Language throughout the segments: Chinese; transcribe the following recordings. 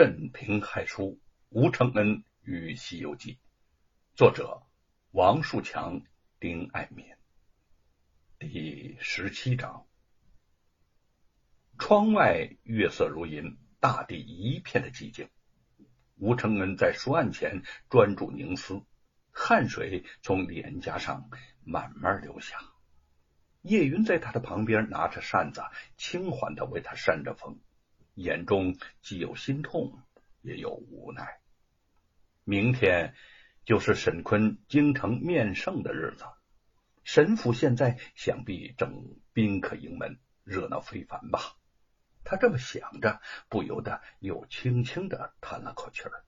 镇平害书吴承恩与《西游记》，作者王树强、丁爱民。第十七章：窗外月色如银，大地一片的寂静。吴承恩在书案前专注凝思，汗水从脸颊上慢慢流下。叶云在他的旁边拿着扇子，轻缓的为他扇着风。眼中既有心痛，也有无奈。明天就是沈坤京城面圣的日子，沈府现在想必正宾客盈门，热闹非凡吧？他这么想着，不由得又轻轻的叹了口气儿。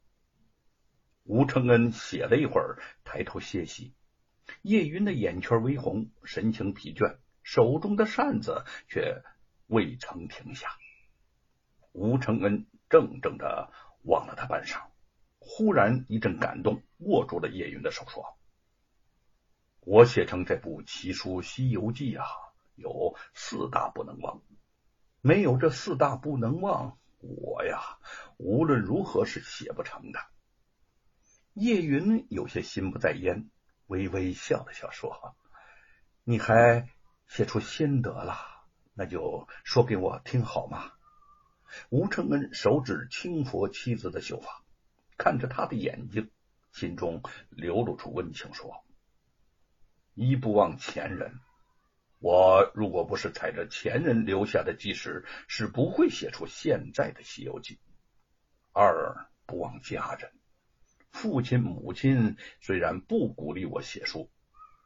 吴承恩写了一会儿，抬头歇息。叶云的眼圈微红，神情疲倦，手中的扇子却未曾停下。吴承恩怔怔的望了他半晌，忽然一阵感动，握住了叶云的手，说：“我写成这部奇书《西游记》啊，有四大不能忘。没有这四大不能忘，我呀，无论如何是写不成的。”叶云有些心不在焉，微微笑了笑，说：“你还写出心得了？那就说给我听好吗？”吴承恩手指轻拂妻子的秀发，看着他的眼睛，心中流露出温情，说：“一不忘前人，我如果不是踩着前人留下的基石，是不会写出现在的《西游记》。二不忘家人，父亲母亲虽然不鼓励我写书，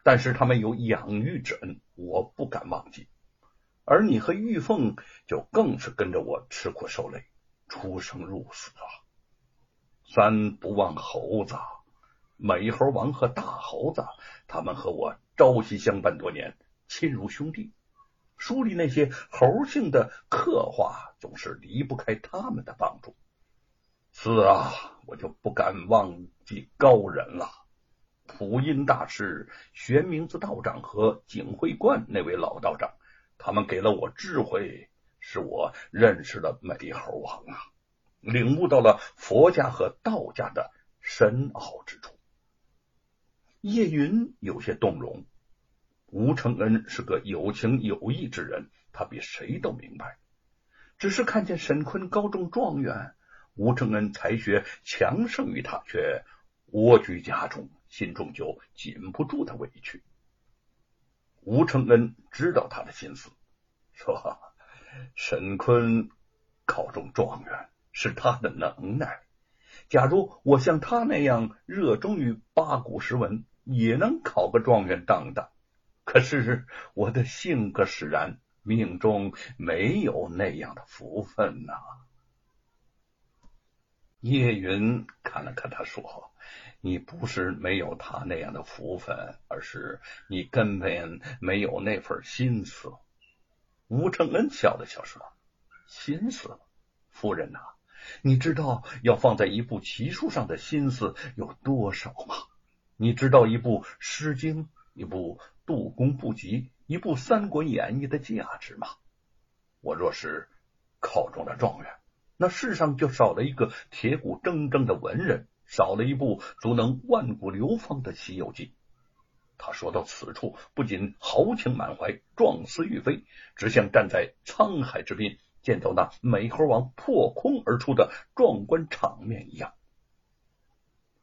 但是他们有养育之恩，我不敢忘记。”而你和玉凤就更是跟着我吃苦受累，出生入死啊！三不忘猴子，美猴王和大猴子，他们和我朝夕相伴多年，亲如兄弟。书里那些猴性的刻画，总是离不开他们的帮助。四啊，我就不敢忘记高人了，普音大师、玄冥子道长和景慧观那位老道长。他们给了我智慧，使我认识了美猴王啊，领悟到了佛家和道家的深奥之处。叶云有些动容，吴承恩是个有情有义之人，他比谁都明白。只是看见沈坤高中状元，吴承恩才学强盛于他，却蜗居家中，心中就禁不住的委屈。吴承恩知道他的心思，说：“沈坤考中状元是他的能耐。假如我像他那样热衷于八股诗文，也能考个状元当当。可是我的性格使然，命中没有那样的福分呐。”叶云看了看他，说。你不是没有他那样的福分，而是你根本没有那份心思。吴承恩笑了笑说：“心思，夫人呐，你知道要放在一部奇书上的心思有多少吗？你知道一部《诗经》、一部《杜公不及》、一部《三国演义》的价值吗？我若是考中了状元，那世上就少了一个铁骨铮铮的文人。”少了一部足能万古流芳的《西游记》。他说到此处，不仅豪情满怀、壮思欲飞，只像站在沧海之滨，见到那美猴王破空而出的壮观场面一样。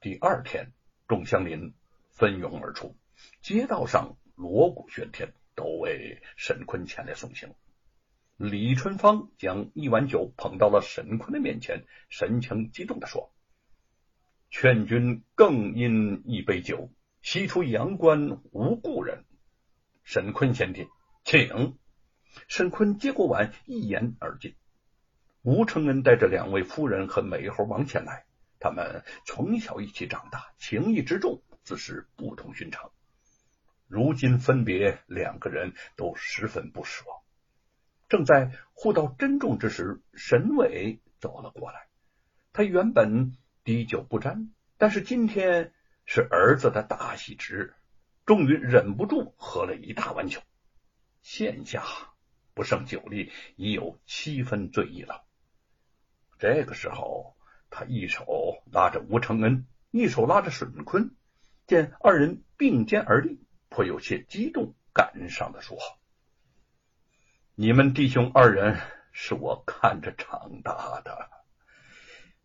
第二天，众乡邻蜂拥而出，街道上锣鼓喧天，都为沈坤前来送行。李春芳将一碗酒捧到了沈坤的面前，神情激动的说。劝君更饮一杯酒，西出阳关无故人。沈坤先帝，请。沈坤接过碗，一言而尽。吴承恩带着两位夫人和美猴王前来，他们从小一起长大，情谊之重自是不同寻常。如今分别，两个人都十分不舍。正在互道珍重之时，沈伟走了过来。他原本。滴酒不沾，但是今天是儿子的大喜之日，终于忍不住喝了一大碗酒。现下不胜酒力，已有七分醉意了。这个时候，他一手拉着吴承恩，一手拉着沈坤，见二人并肩而立，颇有些激动，感伤的说：“你们弟兄二人是我看着长大的。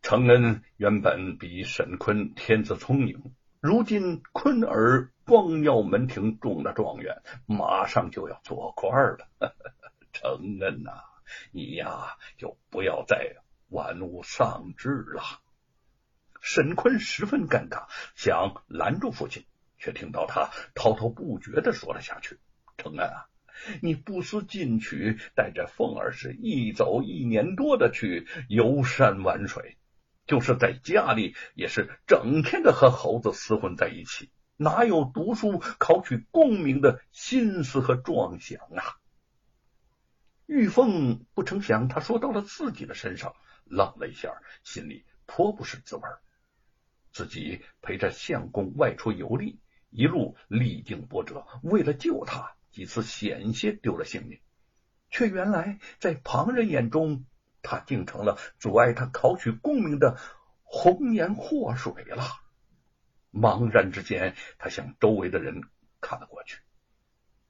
承恩原本比沈坤天资聪颖，如今坤儿光耀门庭中了状元，马上就要做官了。承恩呐，你呀，就不要再……”玩物丧志了，沈坤十分尴尬，想拦住父亲，却听到他滔滔不绝的说了下去：“承恩啊，你不思进取，带着凤儿是一走一年多的去游山玩水，就是在家里也是整天的和猴子厮混在一起，哪有读书考取功名的心思和壮想啊？”玉凤不成想，他说到了自己的身上。愣了一下，心里颇不是滋味。自己陪着相公外出游历，一路历经波折，为了救他，几次险些丢了性命，却原来在旁人眼中，他竟成了阻碍他考取功名的红颜祸水了。茫然之间，他向周围的人看了过去。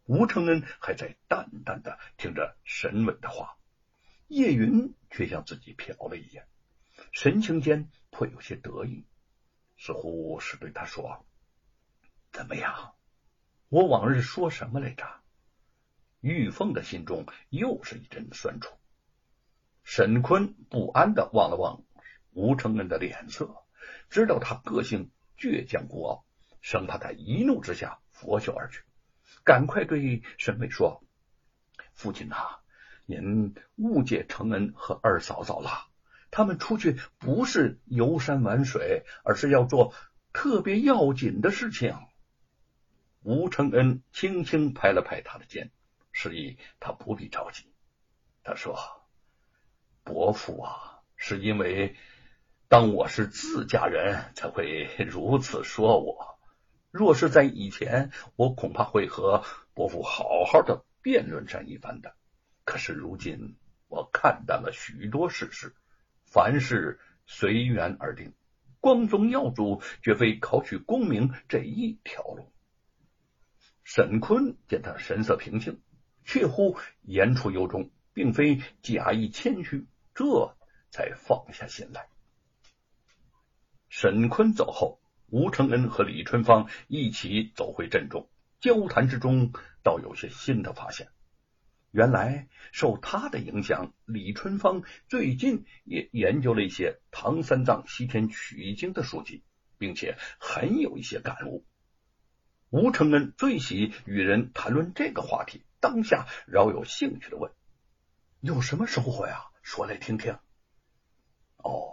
吴承恩还在淡淡的听着沈稳的话。叶云却向自己瞟了一眼，神情间颇有些得意，似乎是对他说：“怎么样？我往日说什么来着？”玉凤的心中又是一阵酸楚。沈坤不安的望了望吴承恩的脸色，知道他个性倔强孤傲，生怕他一怒之下拂袖而去，赶快对沈伟说：“父亲呐。”您误解承恩和二嫂嫂了，他们出去不是游山玩水，而是要做特别要紧的事情。吴承恩轻轻拍了拍他的肩，示意他不必着急。他说：“伯父啊，是因为当我是自家人才会如此说我。若是在以前，我恐怕会和伯父好好的辩论上一番的。”可是如今，我看淡了许多世事，凡事随缘而定。光宗耀祖绝非考取功名这一条路。沈坤见他神色平静，确乎言出由衷，并非假意谦虚，这才放下心来。沈坤走后，吴承恩和李春芳一起走回镇中，交谈之中，倒有些新的发现。原来受他的影响，李春芳最近也研究了一些唐三藏西天取经的书籍，并且很有一些感悟。吴承恩最喜与人谈论这个话题，当下饶有兴趣的问：“有什么收获呀？说来听听。”哦，《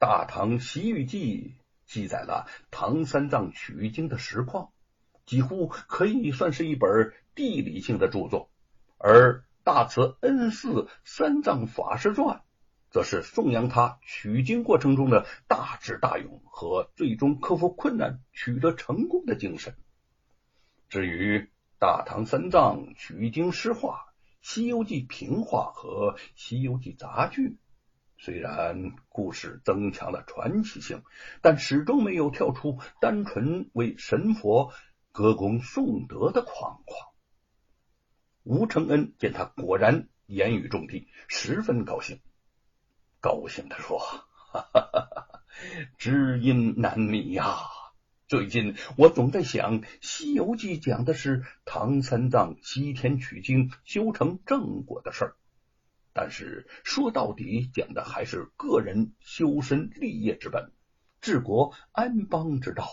大唐西域记》记载了唐三藏取经的实况，几乎可以算是一本地理性的著作。而大慈恩寺三藏法师传，则是颂扬他取经过程中的大智大勇和最终克服困难取得成功的精神。至于大唐三藏取经诗话、西游记评话和西游记杂剧，虽然故事增强了传奇性，但始终没有跳出单纯为神佛歌功颂德的框框。吴承恩见他果然言语中的，十分高兴，高兴的说：“哈哈哈哈知音难觅呀！最近我总在想，《西游记》讲的是唐三藏西天取经、修成正果的事儿，但是说到底，讲的还是个人修身立业之本、治国安邦之道。”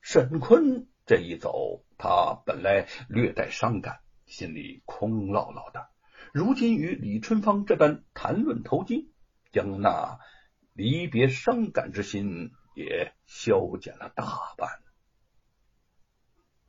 沈坤这一走。他本来略带伤感，心里空落落的。如今与李春芳这般谈论投机，将那离别伤感之心也消减了大半。